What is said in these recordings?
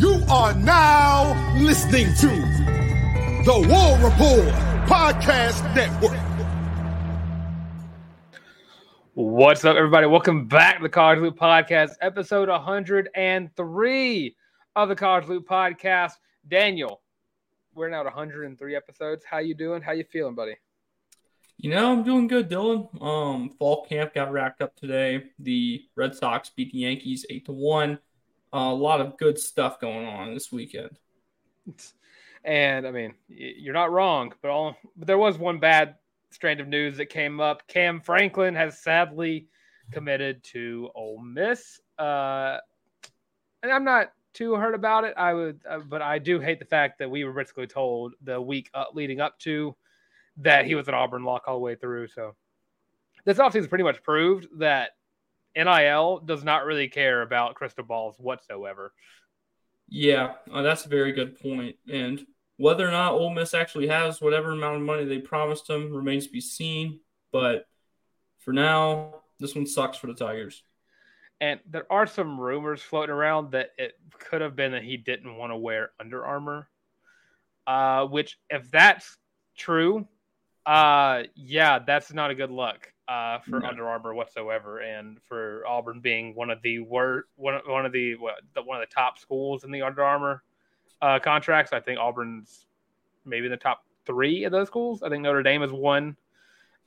You are now listening to the War Report Podcast Network. What's up, everybody? Welcome back to the College Loop Podcast, episode 103 of the College Loop Podcast. Daniel, we're now at 103 episodes. How you doing? How you feeling, buddy? You know, I'm doing good, Dylan. Um, fall camp got wrapped up today. The Red Sox beat the Yankees eight to one. A lot of good stuff going on this weekend. And I mean, you're not wrong, but all but there was one bad strand of news that came up. Cam Franklin has sadly committed to Ole Miss. Uh, and I'm not too hurt about it. I would, uh, but I do hate the fact that we were basically told the week uh, leading up to that he was an Auburn lock all the way through. So this offseason pretty much proved that NIL does not really care about crystal balls whatsoever. Yeah, uh, that's a very good point. And whether or not Ole Miss actually has whatever amount of money they promised them remains to be seen. But for now, this one sucks for the Tigers. And there are some rumors floating around that it could have been that he didn't want to wear Under Armour. Uh, which, if that's true, uh, yeah, that's not a good look uh, for No. Under Armour whatsoever, and for Auburn being one of the worst, one of- one of the, what, the one of the top schools in the Under Armour uh, contracts. I think Auburn's maybe in the top three of those schools. I think Notre Dame is one,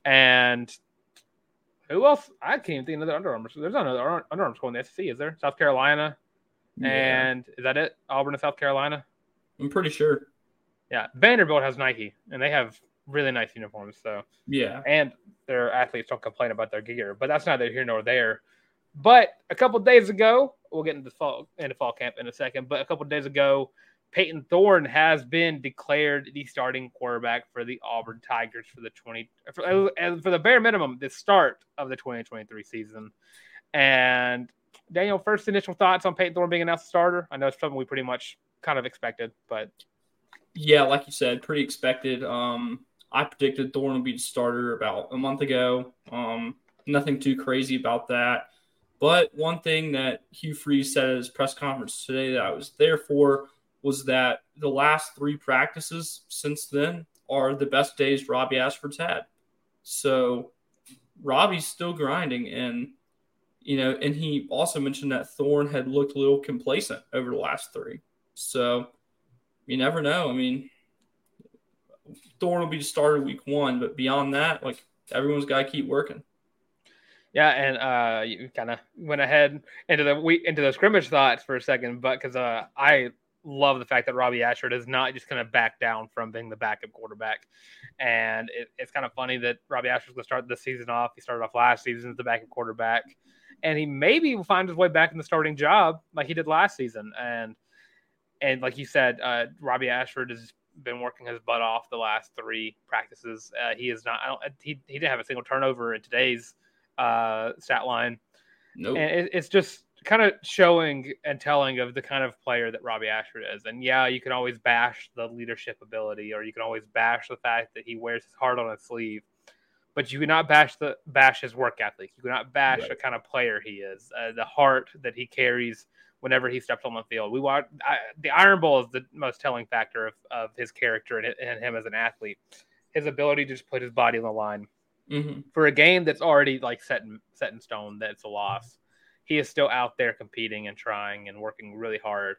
and who else? I can't even think of another Under Armour. There's not another Under Armour school in the SEC, is there? South Carolina, Yeah, and is that it? Auburn and South Carolina. I'm pretty sure. Yeah, Vanderbilt has Nike, and they have really nice uniforms. So, Yeah. and their athletes don't complain about their gear, but that's neither here nor there. But a couple days ago, we'll get into fall into fall camp in a second. But a couple days ago, Payton Thorne has been declared the starting quarterback for the Auburn Tigers for the twenty for, for the bare minimum the start of the twenty twenty three season. And Daniel, first initial thoughts on Payton Thorne being announced starter? I know it's something we pretty much kind of expected, but Yeah, like you said, pretty expected. Um, I predicted Thorne would be the starter about a month ago. Um, nothing too crazy about that. But one thing that Hugh Freeze said at his press conference today that I was there for was that the last three practices since then are the best days Robby Ashford's had. So Robby's still grinding, and you know, and he also mentioned that Thorne had looked a little complacent over the last three. So you never know. I mean, Thorne will be the starter week one, but beyond that, like everyone's got to keep working. Yeah, and uh, you kind of went ahead into the we into the scrimmage thoughts for a second, but because uh, I love the fact that Robby Ashford is not just going to back down from being the backup quarterback, and it, it's kind of funny that Robby Ashford's going to start the season off. He started off last season as the backup quarterback, and he maybe will find his way back in the starting job like he did last season. And and like you said, uh, Robby Ashford has been working his butt off the last three practices. Uh, he is not. I don't. He he didn't have a single turnover in today's uh, stat line. Nope. And it, it's just kind of showing and telling of the kind of player that Robby Ashford is. And yeah, you can always bash the leadership ability, or you can always bash the fact that he wears his heart on his sleeve. But you cannot bash the bash his work ethic. You cannot bash Right. the kind of player he is, uh, the heart that he carries whenever he steps on the field. We watch I, the Iron Bowl is the most telling factor of, of his character and, and him as an athlete. His ability to just put his body on the line hmm for a game that's already like set in set in stone that it's a loss. He is still out there competing and trying and working really hard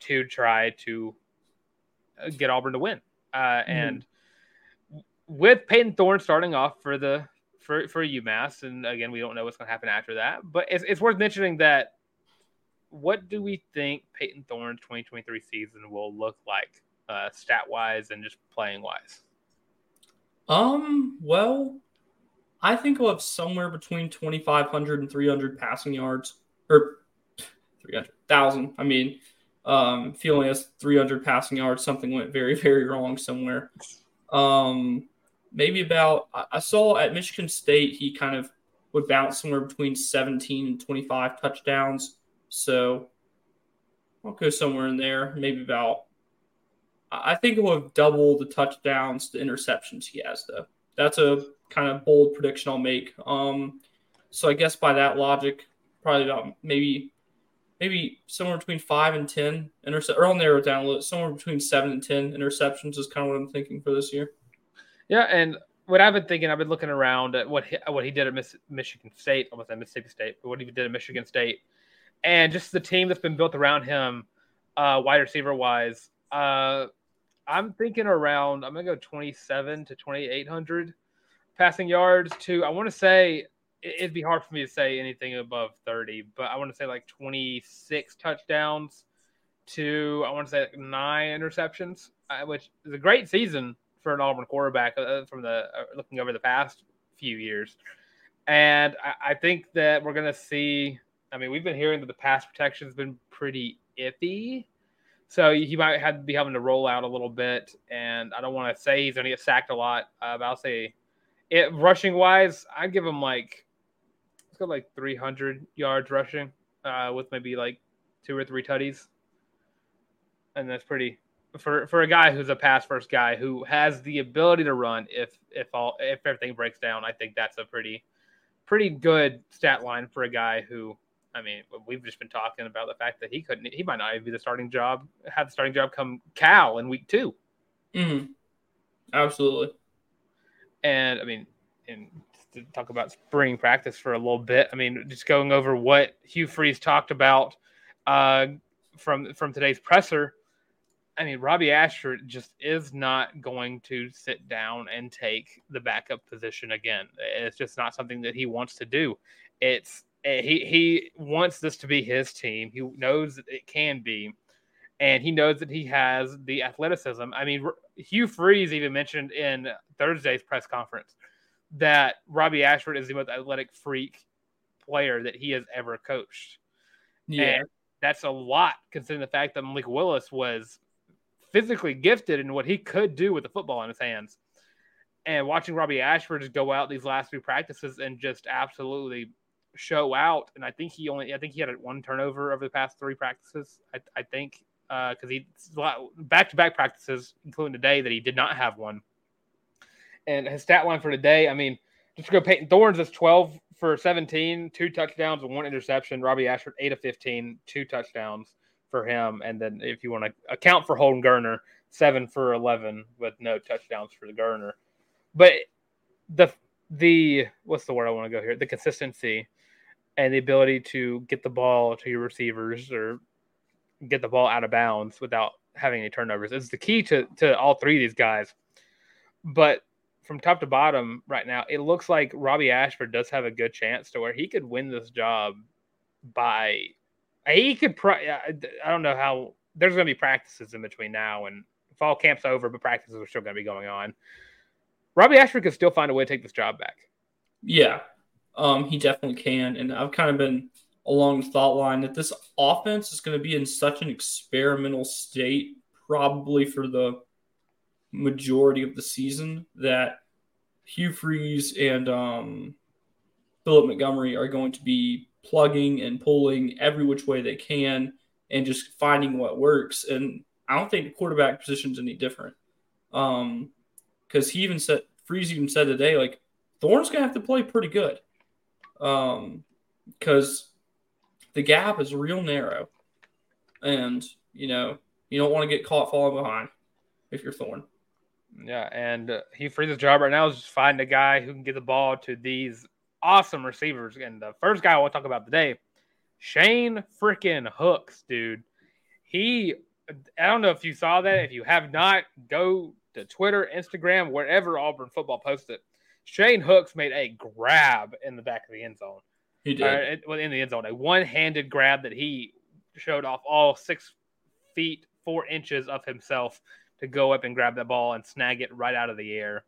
to try to uh, get Auburn to win. Uh, And with Payton Thorne starting off for the for for UMass, and again we don't know what's going to happen after that, but it's, it's worth mentioning that. What do we think Payton Thorne's 2023 season will look like, uh, stat wise and just playing wise? Um, well, I think we'll have somewhere between 2,500 and 300 passing yards, or 300,000. I mean, um, only has 300 passing yards, something went very, very wrong somewhere. Um, maybe about, I saw at Michigan State, he kind of would bounce somewhere between 17 and 25 touchdowns. So I'll go somewhere in there, maybe about I think it will have double the touchdowns, the interceptions he has, though. That's a kind of bold prediction I'll make. Um, so I guess by that logic, probably about maybe maybe somewhere between five and ten intercept, or I'll narrow it down a little. Somewhere between seven and ten interceptions is kind of what I'm thinking for this year. Yeah, and what I've been thinking, I've been looking around at what he, what he did at Miss, Michigan State, almost at Mississippi State, but what he did at Michigan State, and just the team that's been built around him, uh, wide receiver wise. Uh, I'm thinking around. I'm gonna go 27 to 2800 passing yards. To I want to say it- it'd be hard for me to say anything above 30, but I want to say like 26 touchdowns to I want to say like nine interceptions, uh, which is a great season for an Auburn quarterback uh, from the uh, looking over the past few years. And I, I think that we're to see. I mean, we've been hearing that the pass protection has been pretty iffy. So he might have to be having to roll out a little bit. And I don't want to say he's going to get sacked a lot, uh, but I'll say it rushing wise, I'd give him like, let's go like 300 yards rushing uh, with maybe like two or three tutties. And that's pretty for for a guy who's a pass first guy who has the ability to run if if all if everything breaks down. I think that's a pretty pretty good stat line for a guy who. I mean, we've just been talking about the fact that he couldn't. He might not even be the starting job. Have the starting job come Cal in week two. Mm-hmm. Absolutely. And I mean, and to talk about spring practice for a little bit. I mean, just going over what Hugh Freeze talked about uh, from from today's presser. I mean, Robby Ashford just is not going to sit down and take the backup position again. It's just not something that he wants to do. It's he he wants this to be his team. He knows that it can be, and he knows that he has the athleticism. I mean, Hugh Freeze even mentioned in Thursday's press conference that Robby Ashford is the most athletic freak player that he has ever coached. Yeah. And that's a lot considering the fact that Malik Willis was physically gifted in what he could do with the football in his hands. And watching Robby Ashford just go out these last few practices and just absolutely show out. And I think he only, I think he had one turnover over the past three practices. I, I think uh because uh, he back to back practices, including today, that he did not have one. And his stat line for today, I mean, just go Payton Thorne's is 12 for 17, two touchdowns and one interception. Robby Ashford, 8 of 15, two touchdowns for him. And then if you want to account for Holden Geriner, 7 for 11 with no touchdowns for the Geriner. But the, the, what's the word I want to go here? The consistency and the ability to get the ball to your receivers or get the ball out of bounds without having any turnovers is the key to, to all three of these guys. But from top to bottom right now, it looks like Robby Ashford does have a good chance to where he could win this job by he could. I don't know how there's going to be practices in between now and fall camp's over, but practices are still going to be going on. Robby Ashford could still find a way to take this job back. Yeah, um, he definitely can, and I've kind of been along the thought line that this offense is going to be in such an experimental state, probably for the majority of the season, that Hugh Freeze and um, Philip Montgomery are going to be plugging and pulling every which way they can and just finding what works. And I don't think the quarterback position is any different. Um, because he even said Freeze even said today, like Thorne's gonna have to play pretty good. Um, because the gap is real narrow. And, you know, you don't want to get caught falling behind if you're Thorne. Yeah, and uh, Hugh Freeze's job right now is just find a guy who can get the ball to these awesome receivers. And the first guy I want to talk about today, Shane freaking Hooks, dude. He, I don't know if you saw that. If you have not, go to Twitter, Instagram, wherever Auburn football posted. Shane Hooks made a grab in the back of the end zone. He did. Uh, in the end zone, a one-handed grab that he showed off all six feet four inches of himself to go up and grab that ball and snag it right out of the air.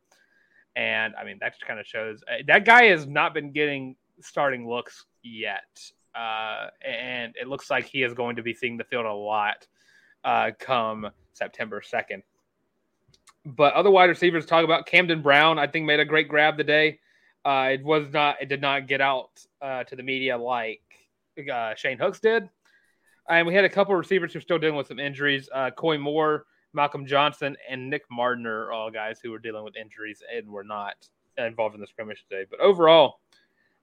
And I mean, that just kind of shows uh, that guy has not been getting starting looks yet. Uh, and it looks like he is going to be seeing the field a lot uh, come September 2nd. But other wide receivers talk about Camden Brown, I think made a great grab today. Uh, it was not, it did not get out uh, to the media like uh, Shane Hooks did. And we had a couple of receivers who are still dealing with some injuries. Uh, Coy Moore Malcolm Johnson, and Nick Mardner are all guys who were dealing with injuries and were not involved in the scrimmage today. But overall,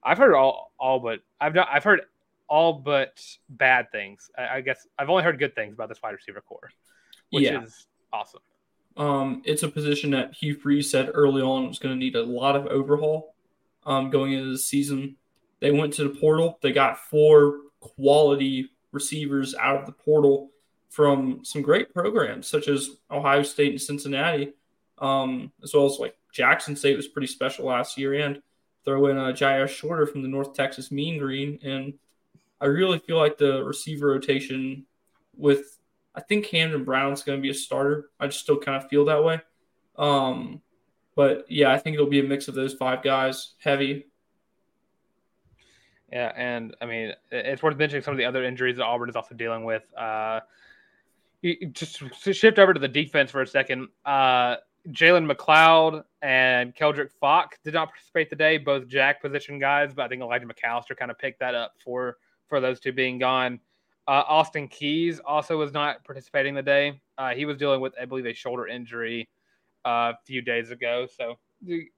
I've heard all all but I've not, I've heard all but bad things. I, I, guess I've only heard good things about this wide receiver core, which yeah. is awesome. Um, it's a position that Hugh Freeze said early on was going to need a lot of overhaul um, going into the season. They went to the portal. They got four quality receivers out of the portal from some great programs such as Ohio State and Cincinnati, um, as well as like Jackson State was pretty special last year, and throw in a uh, Jyaire Shorter from the North Texas Mean Green, and I really feel like the receiver rotation with I think Camden Brown's going to be a starter. I just still kind of feel that way. Um, but yeah, I think it'll be a mix of those five guys, heavy. Yeah, and I mean, it's worth mentioning some of the other injuries that Auburn is also dealing with. Uh, just shift over to the defense for a second. Uh, Jalen McLeod and Keldric Faulk did not participate today, both jack position guys, but I think Elijah McAllister kind of picked that up for for those two being gone. Uh, Austin Keys also was not participating today. Uh, he was dealing with, I believe, a shoulder injury uh, a few days ago, so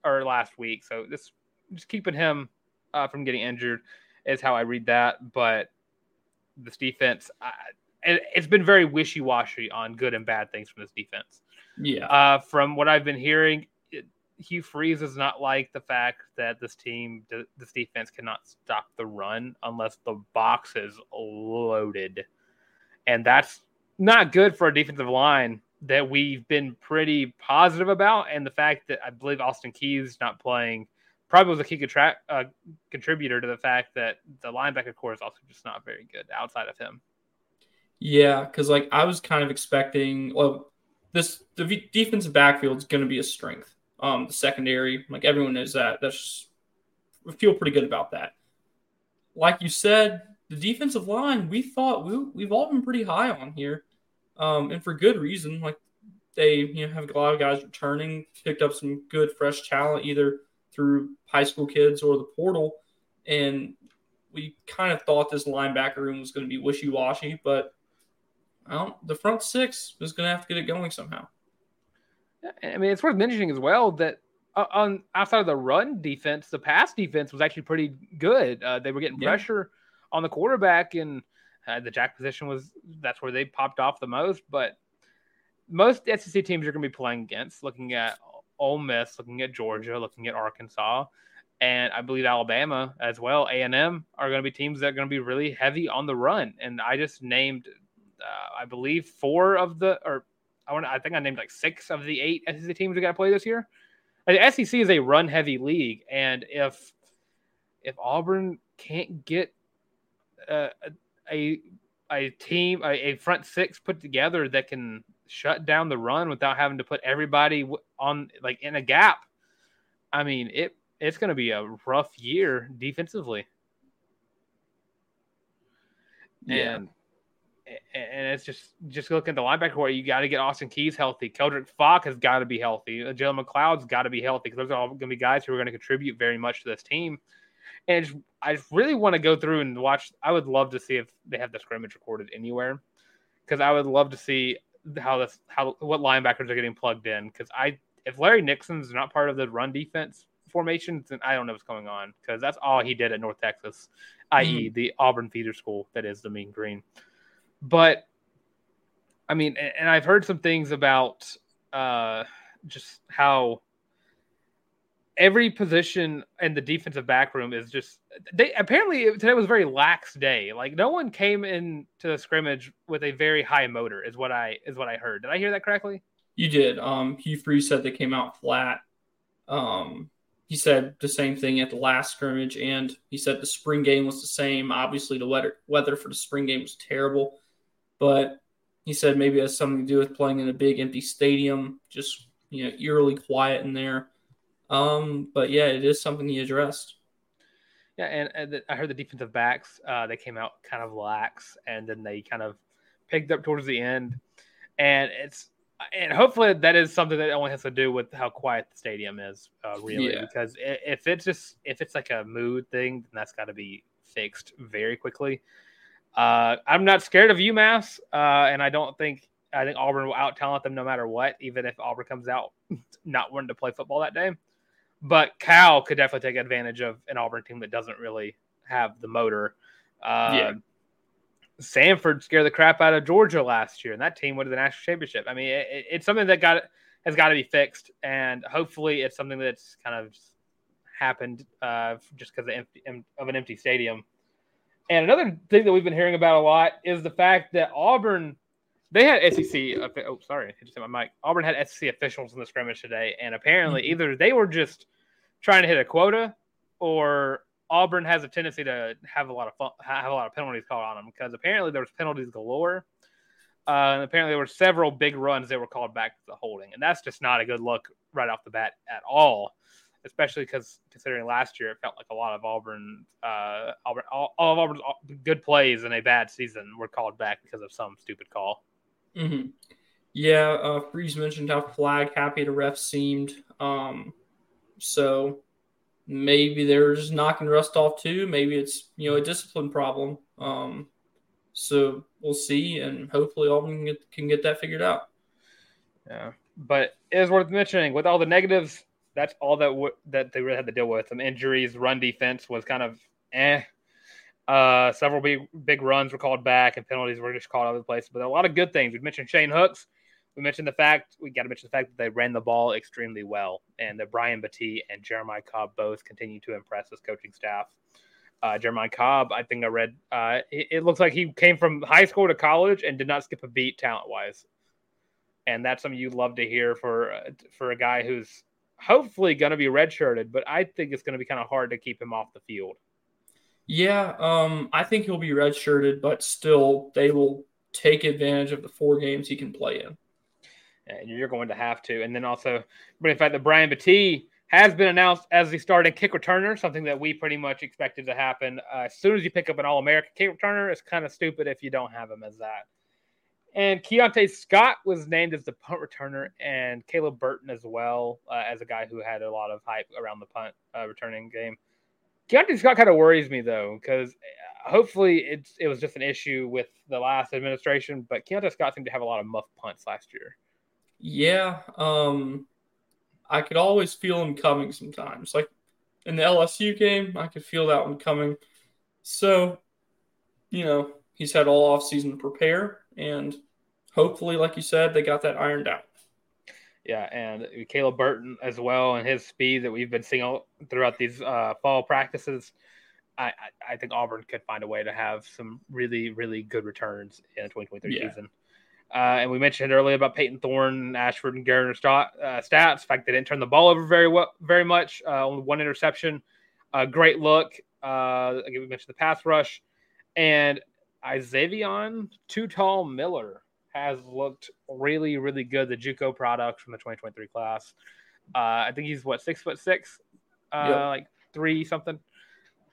or last week. So this just keeping him uh, from getting injured is how I read that. But this defense, I, it's been very wishy washy on good and bad things from this defense. Yeah. Uh, from what I've been hearing, it, Hugh Freeze does not like the fact that this team, this defense cannot stop the run unless the box is loaded. And that's not good for a defensive line that we've been pretty positive about. And the fact that I believe Austin Keys not playing probably was a key contra- uh, contributor to the fact that the linebacker core is also just not very good outside of him. Yeah, because like I was kind of expecting, well, this the defensive backfield is going to be a strength. Um, the secondary, like everyone knows that. That's just, we feel pretty good about that. Like you said, the defensive line, we thought we we've all been pretty high on here, um, and for good reason. Like they, you know, have a lot of guys returning, picked up some good fresh talent either through high school kids or the portal, and we kind of thought this linebacker room was going to be wishy washy, but well, the front six is going to have to get it going somehow. I mean, it's worth mentioning as well that uh, on outside of the run defense, the pass defense was actually pretty good. Uh, they were getting yeah. pressure on the quarterback, and uh, the jack position was that's where they popped off the most. But most SEC teams you're going to be playing against, looking at Ole Miss, looking at Georgia, looking at Arkansas, and I believe Alabama as well, A and M are going to be teams that are going to be really heavy on the run. And I just named uh, I believe four of the, or I want, I think I named like six of the eight SEC teams we got to play this year. The SEC is a run heavy league, and if if Auburn can't get uh, a a team, a, a, front six put together that can shut down the run without having to put everybody on like in a gap, I mean it. It's going to be a rough year defensively. Yeah. And and it's just just looking at the linebacker where you got to get Austin Keys healthy. Keldric Faulk has got to be healthy. Uh, Jalen McLeod's got to be healthy because those are all going to be guys who are going to contribute very much to this team. and just, I just really want to go through and watch. I would love to see if they have the scrimmage recorded anywhere, because I would love to see how this how what linebackers are getting plugged in. Because I if Larry Nixon's not part of the run defense formations, then I don't know what's going on because that's all he did at North Texas, i.e., mm. the Auburn feeder school that is the Mean Green. But I mean, and I've heard some things about uh, just how every position in the defensive back room is just they apparently today was a very lax day. Like no one came into the scrimmage with a very high motor, is what I is what I heard. Did I hear that correctly? You did. Um, Hugh Freeze said they came out flat. Um, he said the same thing at the last scrimmage, and he said the spring game was the same. Obviously, the weather weather for the spring game was terrible, but he said maybe it has something to do with playing in a big empty stadium, just you know eerily quiet in there. Um, but yeah, it is something he addressed. Yeah, and, and the, I heard the defensive backs uh, they came out kind of lax, and then they kind of picked up towards the end, and it's and hopefully that is something that only has to do with how quiet the stadium is, uh, really. Yeah. Because if it's just if it's like a mood thing, then that's got to be fixed very quickly. Uh, I'm not scared of UMass, uh, and I don't think I think Auburn will out talent them no matter what, even if Auburn comes out not wanting to play football that day. But Cal could definitely take advantage of an Auburn team that doesn't really have the motor. Uh, yeah. Samford scared the crap out of Georgia last year, and that team went to the national championship. I mean, it, it's something that got has got to be fixed, and hopefully, it's something that's kind of happened uh, just because of, of an empty stadium. And another thing that we've been hearing about a lot is the fact that Auburn they had SEC. Oh, sorry, I just hit my mic. Auburn had SEC officials in the scrimmage today, and apparently mm-hmm. either they were just trying to hit a quota, or Auburn has a tendency to have a lot of fun, have a lot of penalties called on them because apparently there was penalties galore. Uh, and apparently there were several big runs that were called back to the holding, and that's just not a good look right off the bat at all. Especially because considering last year it felt like a lot of Auburn, uh, Auburn, all, all of Auburn's good plays in a bad season were called back because of some stupid call. Mm-hmm. Yeah, uh, Freeze mentioned how flag happy the refs seemed. Um, so maybe they're just knocking rust off too. Maybe it's you know a discipline problem. Um, so we'll see, and hopefully Auburn can get, can get that figured out. Yeah, but it is worth mentioning with all the negatives, that's all that w- that they really had to deal with. Some injuries, run defense was kind of eh. Uh, several big big runs were called back, and penalties were just called all over the place. But a lot of good things. We mentioned Shane Hooks. We mentioned the fact we got to mention the fact that they ran the ball extremely well, and that Brian Battie and Jeremiah Cobb both continue to impress this coaching staff. Uh, Jeremiah Cobb, I think I read, uh, it, it, looks like he came from high school to college and did not skip a beat talent wise, and that's something you'd love to hear for uh, for a guy who's hopefully going to be redshirted, but I think it's going to be kind of hard to keep him off the field. Yeah, um, I think he'll be redshirted, but still, they will take advantage of the four games he can play in. And you're going to have to. And then also, but in fact, that Brian Battie has been announced as the starting kick returner, something that we pretty much expected to happen. Uh, as soon as you pick up an All American kick returner, it's kind of stupid if you don't have him as that. And Keionte Scott was named as the punt returner, and Caleb Burton as well uh, as a guy who had a lot of hype around the punt uh, returning game. Keionte Scott kind of worries me though, because uh, hopefully it's it was just an issue with the last administration, but Keionte Scott seemed to have a lot of muff punts last year. Yeah, um, I could always feel him coming sometimes. Like in the LSU game, I could feel that one coming. So, you know, he's had all off season to prepare, and hopefully, like you said, they got that ironed out. Yeah, and Caleb Burton as well, and his speed that we've been seeing throughout these uh, fall practices. I, I, think Auburn could find a way to have some really, really good returns in the 2023 yeah. season. Uh, and we mentioned earlier about Payton Thorne, Ashford, and Geriner uh, stats. In fact, they didn't turn the ball over very well, very much. Uh, only one interception. great look. Uh, again, we mentioned the pass rush, and Isaiah Too Tall Miller has looked really, really good. The JUCO product from the 2023 class. Uh, I think he's what six foot six, uh, yep. like three something.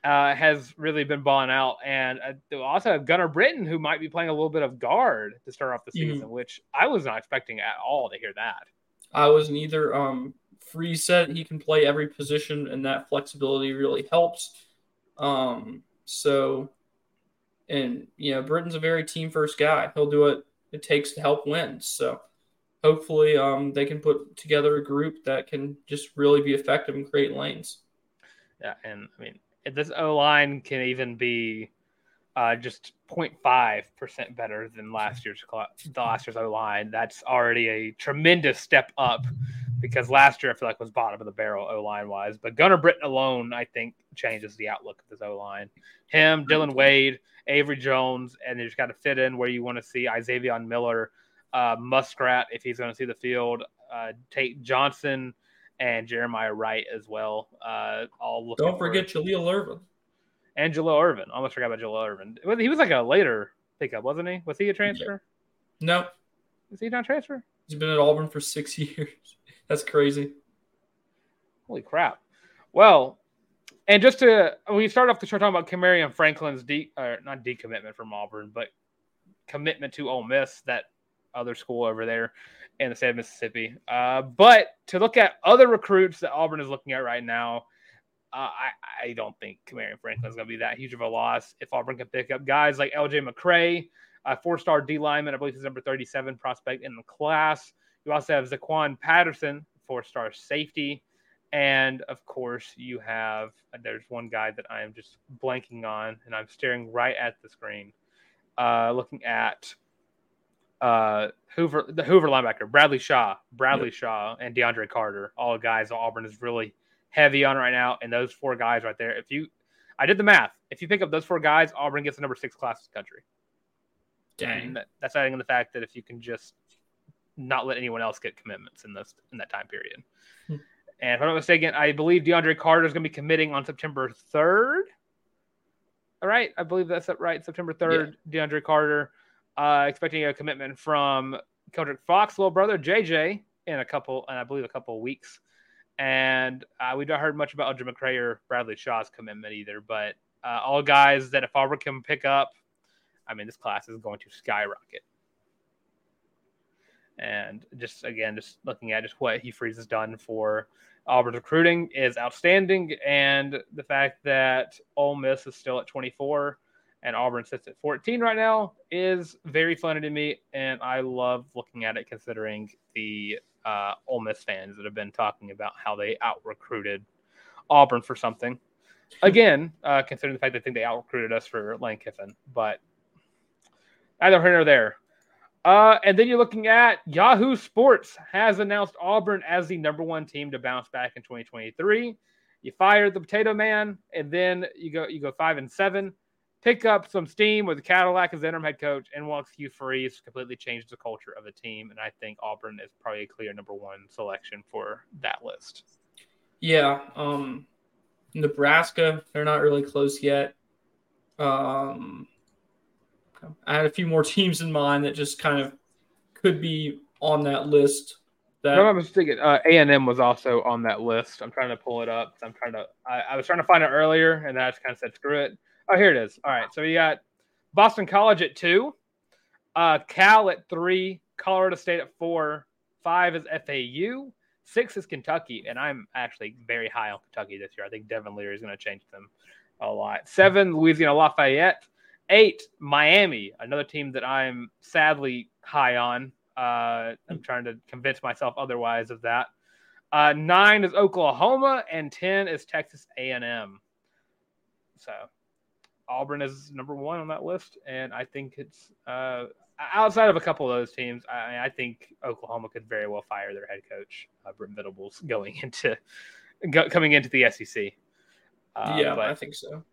Uh, has really been balling out, and uh, also have Gunnar Britton, who might be playing a little bit of guard to start off the mm-hmm. season, mm-hmm. which I was not expecting at all to hear that. I was neither. either. Um, Freeze said he can play every position, and that flexibility really helps. Um, so, and you know, Britton's a very team first guy. He'll do what it takes to help win. So, hopefully, um, they can put together a group that can just really be effective and create lanes. Yeah, and I mean, this O line can even be uh, just 0.5 percent better than last year's the last year's O line. That's already a tremendous step up because last year I feel like was bottom of the barrel O line wise. But Gunnar Britton alone, I think, changes the outlook of this O line. Him, Dillon Wade, Avery Jones, and you just got to fit in where you want to see Isaiah Miller, uh, Muskrat if he's going to see the field, uh, Tate Johnson, and Jeremiah Wright as well. Uh, all don't forget Jaleel Irvin and Jaleel Irvin. Almost forgot about Jaleel Irvin. He was like a later pickup, wasn't he? Was he a transfer? Yeah. No. Is he not transfer? He's been at Auburn for six years. That's crazy. Holy crap. Well, and just to we start off the show talking about Kamarion Franklin's de or not decommitment from Auburn, but commitment to Ole Miss, that other school over there in the state of Mississippi. Uh, but to look at other recruits that Auburn is looking at right now, uh, I, I don't think Kamarion Franklin is going to be that huge of a loss if Auburn can pick up guys like LJ McCray, a four star D lineman, I believe he's number 37 prospect in the class. You also have Zaquan Patterson, four star safety. And of course, you have there's one guy that I am just blanking on, and I'm staring right at the screen, uh, looking at uh, Hoover, the Hoover linebacker, Bradley Shaw, Bradley yep. Shaw, and DeAndre Carter, all guys Auburn is really heavy on right now. And those four guys right there, if you, I did the math. If you pick up those four guys, Auburn gets the number six class in the country. Dang. That, that's adding in the fact that if you can just not let anyone else get commitments in this in that time period. Hmm. And if I'm not mistaken, I believe DeAndre Carter is going to be committing on September 3rd. All right, I believe that's right. September 3rd, yeah. DeAndre Carter, uh, expecting a commitment from Keldric Faulk's, little brother JJ, in a couple, and I believe a couple of weeks. And uh, we've not heard much about LJ McCray or Bradley Shaw's commitment either. But uh, all guys that if Auburn can pick up, I mean, this class is going to skyrocket. And just again, just looking at just what Hugh Freeze has done for Auburn's recruiting is outstanding. And the fact that Ole Miss is still at 24 and Auburn sits at 14 right now is very funny to me. And I love looking at it considering the uh, Ole Miss fans that have been talking about how they out recruited Auburn for something. Again, uh, considering the fact they think they out recruited us for Lane Kiffin, but either here or there. Uh, and then you're looking at Yahoo Sports has announced Auburn as the number one team to bounce back in 2023. You fire the Potato Man, and then you go you go five and seven pick up some steam with Cadillac as interim head coach, and once Hugh Freeze completely changed the culture of the team. And I think Auburn is probably a clear number one selection for that list. Yeah. Um, Nebraska, they're not really close yet. Um, I had a few more teams in mind that just kind of could be on that list. That I'm mistaken. Uh, A and M was also on that list. I'm trying to pull it up. I'm trying to. I, I was trying to find it earlier, and then I just kind of said screw it. Oh, here it is. All right. So we got Boston College at two, uh, Cal at three, Colorado State at four, five is FAU, six is Kentucky, and I'm actually very high on Kentucky this year. I think Devin Leary is going to change them a lot. Seven, Louisiana Lafayette. Eight, Miami, another team that I'm sadly high on. Uh, I'm trying to convince myself otherwise of that. Uh, nine is Oklahoma, and ten is Texas A&M. So Auburn is number one on that list, and I think it's uh, outside of a couple of those teams. I, I, think Oklahoma could very well fire their head coach, uh, Brent Venables, going into go, coming into the SEC. Uh, yeah, but, I think so.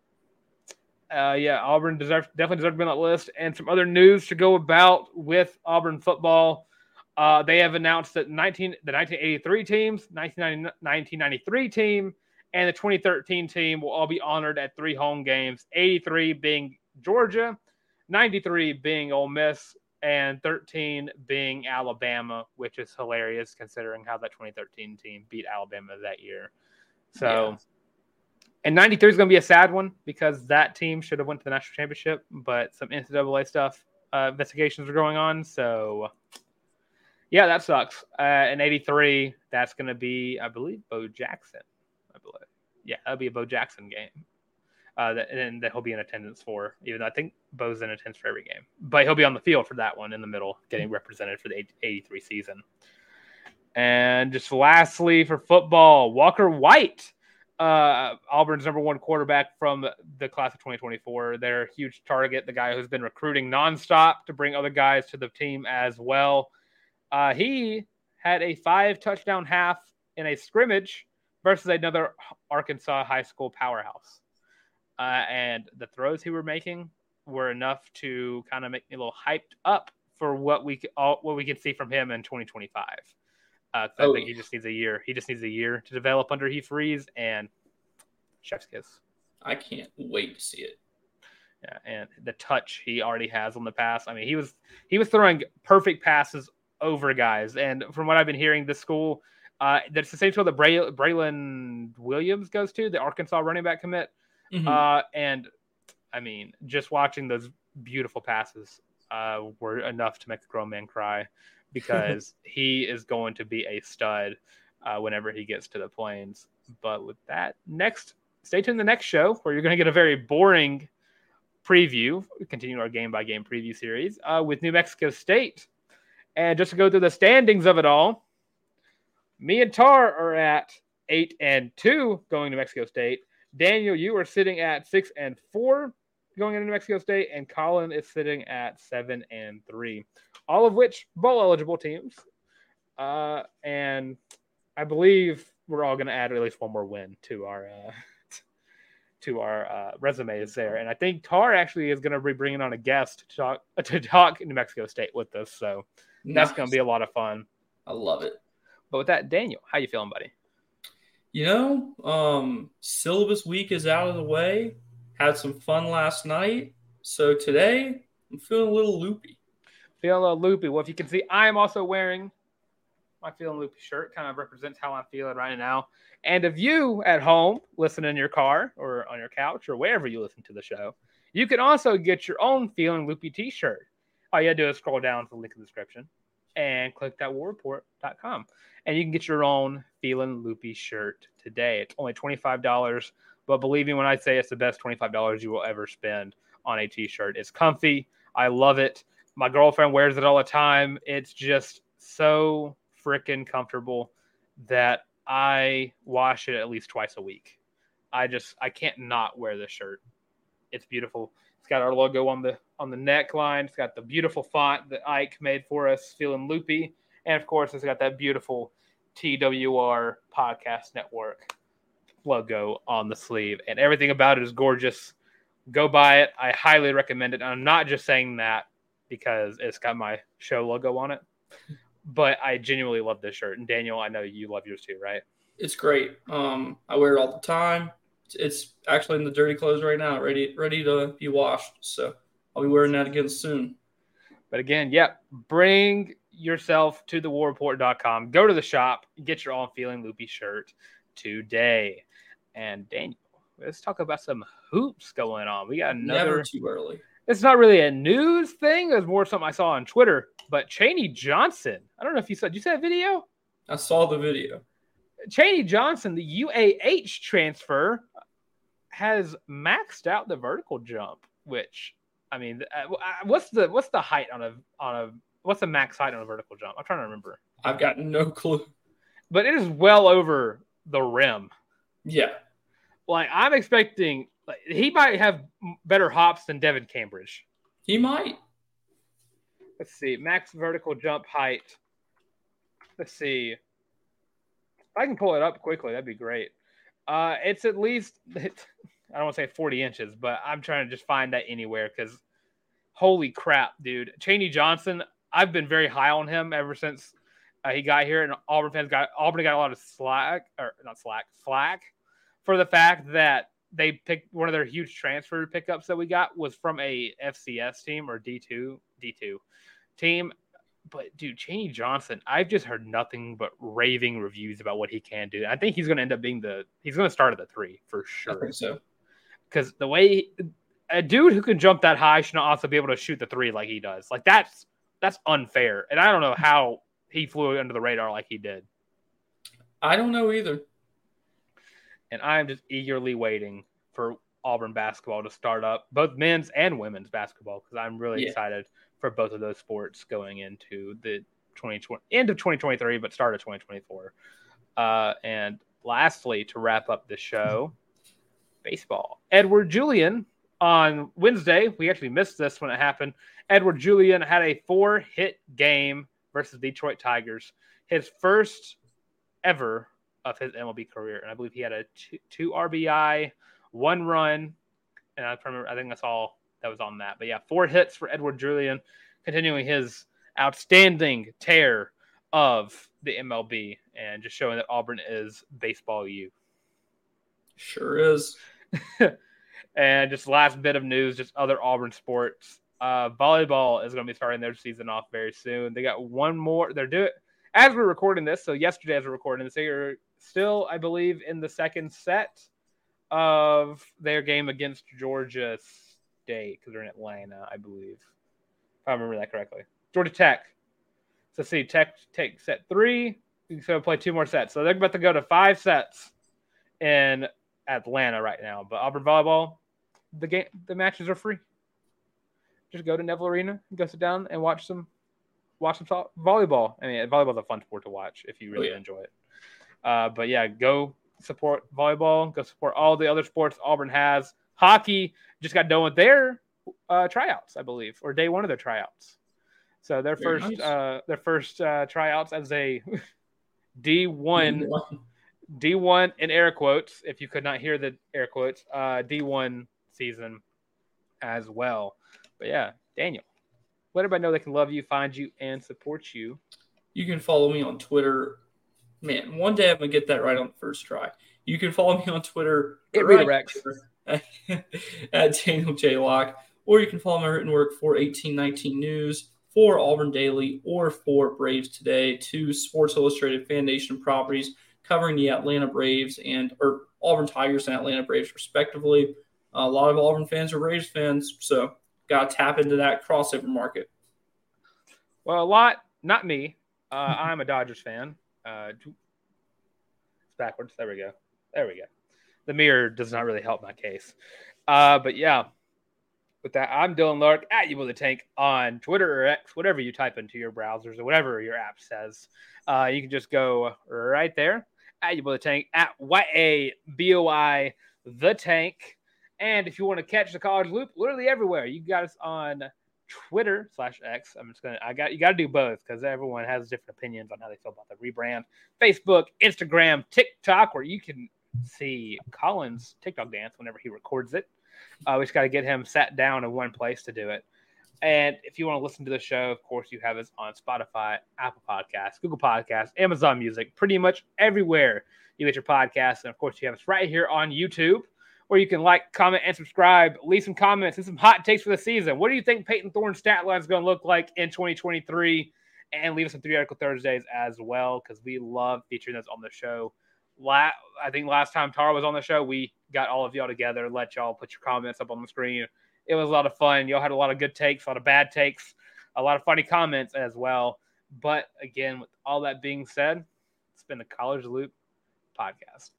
Uh, yeah, Auburn deserves definitely deserves to be on that list. And some other news to go about with Auburn football. Uh, they have announced that 19 the 1983 teams, 1993 team, and the 2013 team will all be honored at three home games 83 being Georgia, 93 being Ole Miss, and 13 being Alabama, which is hilarious considering how that 2013 team beat Alabama that year. So, yeah. And 93 is going to be a sad one because that team should have went to the national championship, but some NCAA stuff uh, investigations are going on. So, yeah, that sucks. Uh, and 83, that's going to be, I believe, Bo Jackson. I believe. Yeah, that'll be a Bo Jackson game. uh, that, and that he'll be in attendance for. Even though I think Bo's in attendance for every game, but he'll be on the field for that one in the middle, getting represented for the 83 season. And just lastly for football, Walker White, uh, Auburn's number one quarterback from the class of 2024. Their huge target, the guy who's been recruiting nonstop to bring other guys to the team as well. Uh, he had a five touchdown half in a scrimmage versus another Arkansas high school powerhouse. Uh, and the throws he were making were enough to kind of make me a little hyped up for what we all, what we can see from him in 2025. Uh, oh. I think he just needs a year. He just needs a year to develop under Hugh Freeze and chef's kiss. I can't wait to see it. Yeah, and the touch he already has on the pass. I mean, he was he was throwing perfect passes over guys. And from what I've been hearing, the school uh, that's the same school that Bray- Braylon Williams goes to, the Arkansas running back commit. Mm-hmm. Uh, and I mean, just watching those beautiful passes uh, were enough to make a grown man cry because he is going to be a stud uh, whenever he gets to the plains. But with that, next, stay tuned the next show where you're going to get a very boring preview, continue our game by game preview series uh, with New Mexico State. And just to go through the standings of it all, me and Tarr are at eight and two going to Mexico State. Daniel, you are sitting at six and four going into New Mexico State, and Colin is sitting at seven and three, all of which bowl eligible teams. Uh, and I believe we're all going to add at least one more win to our uh, to our uh, resumes there. And I think Tarr actually is going to be bringing on a guest to talk to talk New Mexico State with us. So Nice. That's going to be a lot of fun. I love it. But with that, Daniel, how you feeling, buddy? You know, um, syllabus week is out of the way. Had some fun last night. So today, I'm feeling a little loopy. Feeling a little loopy. Well, if you can see, I am also wearing my feeling loopy shirt. Kind of represents how I'm feeling right now. And if you at home listen in your car or on your couch or wherever you listen to the show, you can also get your own feeling loopy t-shirt all you gotta do is scroll down to the link in the description and click that warreport.com. And you can get your own Feeling Loopy shirt today. It's only $25. But believe me when I say it's the best $25 you will ever spend on a t shirt. It's comfy. I love it. My girlfriend wears it all the time. It's just so freaking comfortable that I wash it at least twice a week. I just I can't not wear this shirt. It's beautiful. It's got our logo on the on the neckline. It's got the beautiful font that Ike made for us, feeling loopy, and of course, it's got that beautiful TWR Podcast Network logo on the sleeve, and everything about it is gorgeous. Go buy it. I highly recommend it. And I'm not just saying that because it's got my show logo on it, but I genuinely love this shirt. And Daniel, I know you love yours too, right? It's great. Um, I wear it all the time it's actually in the dirty clothes right now, ready ready to be washed. So I'll be wearing that again soon. But again, yep, bring yourself to the warreport.com. Go to the shop, get your all feeling loopy shirt today. And Daniel, let's talk about some hoops going on. We got another Never too early. It's not really a news thing, it's more something I saw on Twitter. But Chaney Johnson, I don't know if you saw did you see that video? I saw the video. Chaney Johnson, the UAH transfer, has maxed out the vertical jump, which I mean, uh, uh, what's the what's the height on a on a what's the max height on a vertical jump? I'm trying to remember. I've got no clue. But it is well over the rim. Yeah. Like I'm expecting like, he might have better hops than Devin Cambridge. He might. Let's see. Max vertical jump height. Let's see. If I can pull it up quickly, that'd be great. Uh, it's at least I don't want to say 40 inches, but I'm trying to just find that anywhere because holy crap, dude. Chaney Johnson, I've been very high on him ever since uh, he got here, and Auburn fans got Auburn got a lot of slack or not slack flack for the fact that they picked one of their huge transfer pickups that we got was from a FCS team or D2 D2 team but dude, Chaney Johnson, I've just heard nothing but raving reviews about what he can do. I think he's going to end up being the he's going to start at the three for sure. so. Because the way a dude who can jump that high should also be able to shoot the three like he does. Like that's that's unfair, and I don't know how he flew under the radar like he did. I don't know either. And I'm just eagerly waiting for Auburn basketball to start up, both men's and women's basketball, because I'm really Yeah. excited for both of those sports going into the 2020 end of 2023, but start of 2024. Uh, and lastly, to wrap up the show, baseball. Edouard Julien on Wednesday, we actually missed this when it happened. Edouard Julien had a four hit game versus Detroit Tigers, his first ever of his MLB career. And I believe he had a two, two RBI, one run, and I remember, I think that's all that was on that. But yeah, four hits for Edouard Julien, continuing his outstanding tear of the MLB and just showing that Auburn is baseball U. Sure is. and just last bit of news, just other Auburn sports. Uh, volleyball is going to be starting their season off very soon. They got one more. They're doing as we're recording this. So yesterday, as we're recording this, they are still, I believe, in the second set of their game against Georgia State because they're in Atlanta, I believe, if I remember that correctly. Georgia Tech. So see, Tech take set three. So play two more sets. So they're about to go to five sets in Atlanta right now. But Auburn volleyball, the game, the matches are free. Just go to Neville Arena, and go sit down and watch some, watch some volleyball. I mean, volleyball is a fun sport to watch if you really oh, yeah. enjoy it. Uh, but yeah, go support volleyball. Go support all the other sports Auburn has. Hockey just got done with their uh, tryouts, I believe, or day one of their tryouts. So their Very first, nice. uh, their first uh, tryouts as a D one D1 in air quotes, if you could not hear the air quotes, uh, D1 season as well. But yeah, Daniel, let everybody know they can love you, find you, and support you. You can follow me on Twitter. Man, one day I'm gonna get that right on the first try. You can follow me on Twitter. It right redirects. here at Daniel J. Locke, or you can follow my written work for 1819 News, for Auburn Daily, or for Braves Today, two Sports Illustrated Fan Nation properties covering the Atlanta Braves and or Auburn Tigers and Atlanta Braves respectively. A lot of Auburn fans are Braves fans, so got to tap into that crossover market. Well, a lot, not me. Uh, I'm a Dodgers fan. Uh, it's backwards. There we go. There we go. The mirror does not really help my case. Uh, but yeah, with that, I'm Dylan Larck at you with a tank on Twitter or X, whatever you type into your browsers or whatever your app says. Uh, you can just go right there at you with a tank at Y A B O I the tank. And if you want to catch the college loop, literally everywhere, you got us on Twitter slash X. I'm just gonna I got you gotta do both because everyone has different opinions on how they feel about the rebrand. Facebook, Instagram, TikTok, where you can see Colin's TikTok dance whenever he records it. Uh, we just got to get him sat down in one place to do it. And if you want to listen to the show, of course, you have us on Spotify, Apple Podcasts, Google Podcasts, Amazon Music, pretty much everywhere you get your podcasts. And of course, you have us right here on YouTube, where you can like, comment, and subscribe. Leave some comments and some hot takes for the season. What do you think Payton Thorne's stat line is going to look like in 2023? And leave us some theoretical Thursdays as well, because we love featuring those on the show. La- I think last time Tarr was on the show, we got all of y'all together, let y'all put your comments up on the screen. It was a lot of fun. Y'all had a lot of good takes, a lot of bad takes, a lot of funny comments as well. But again, with all that being said, it's been the College Loop podcast.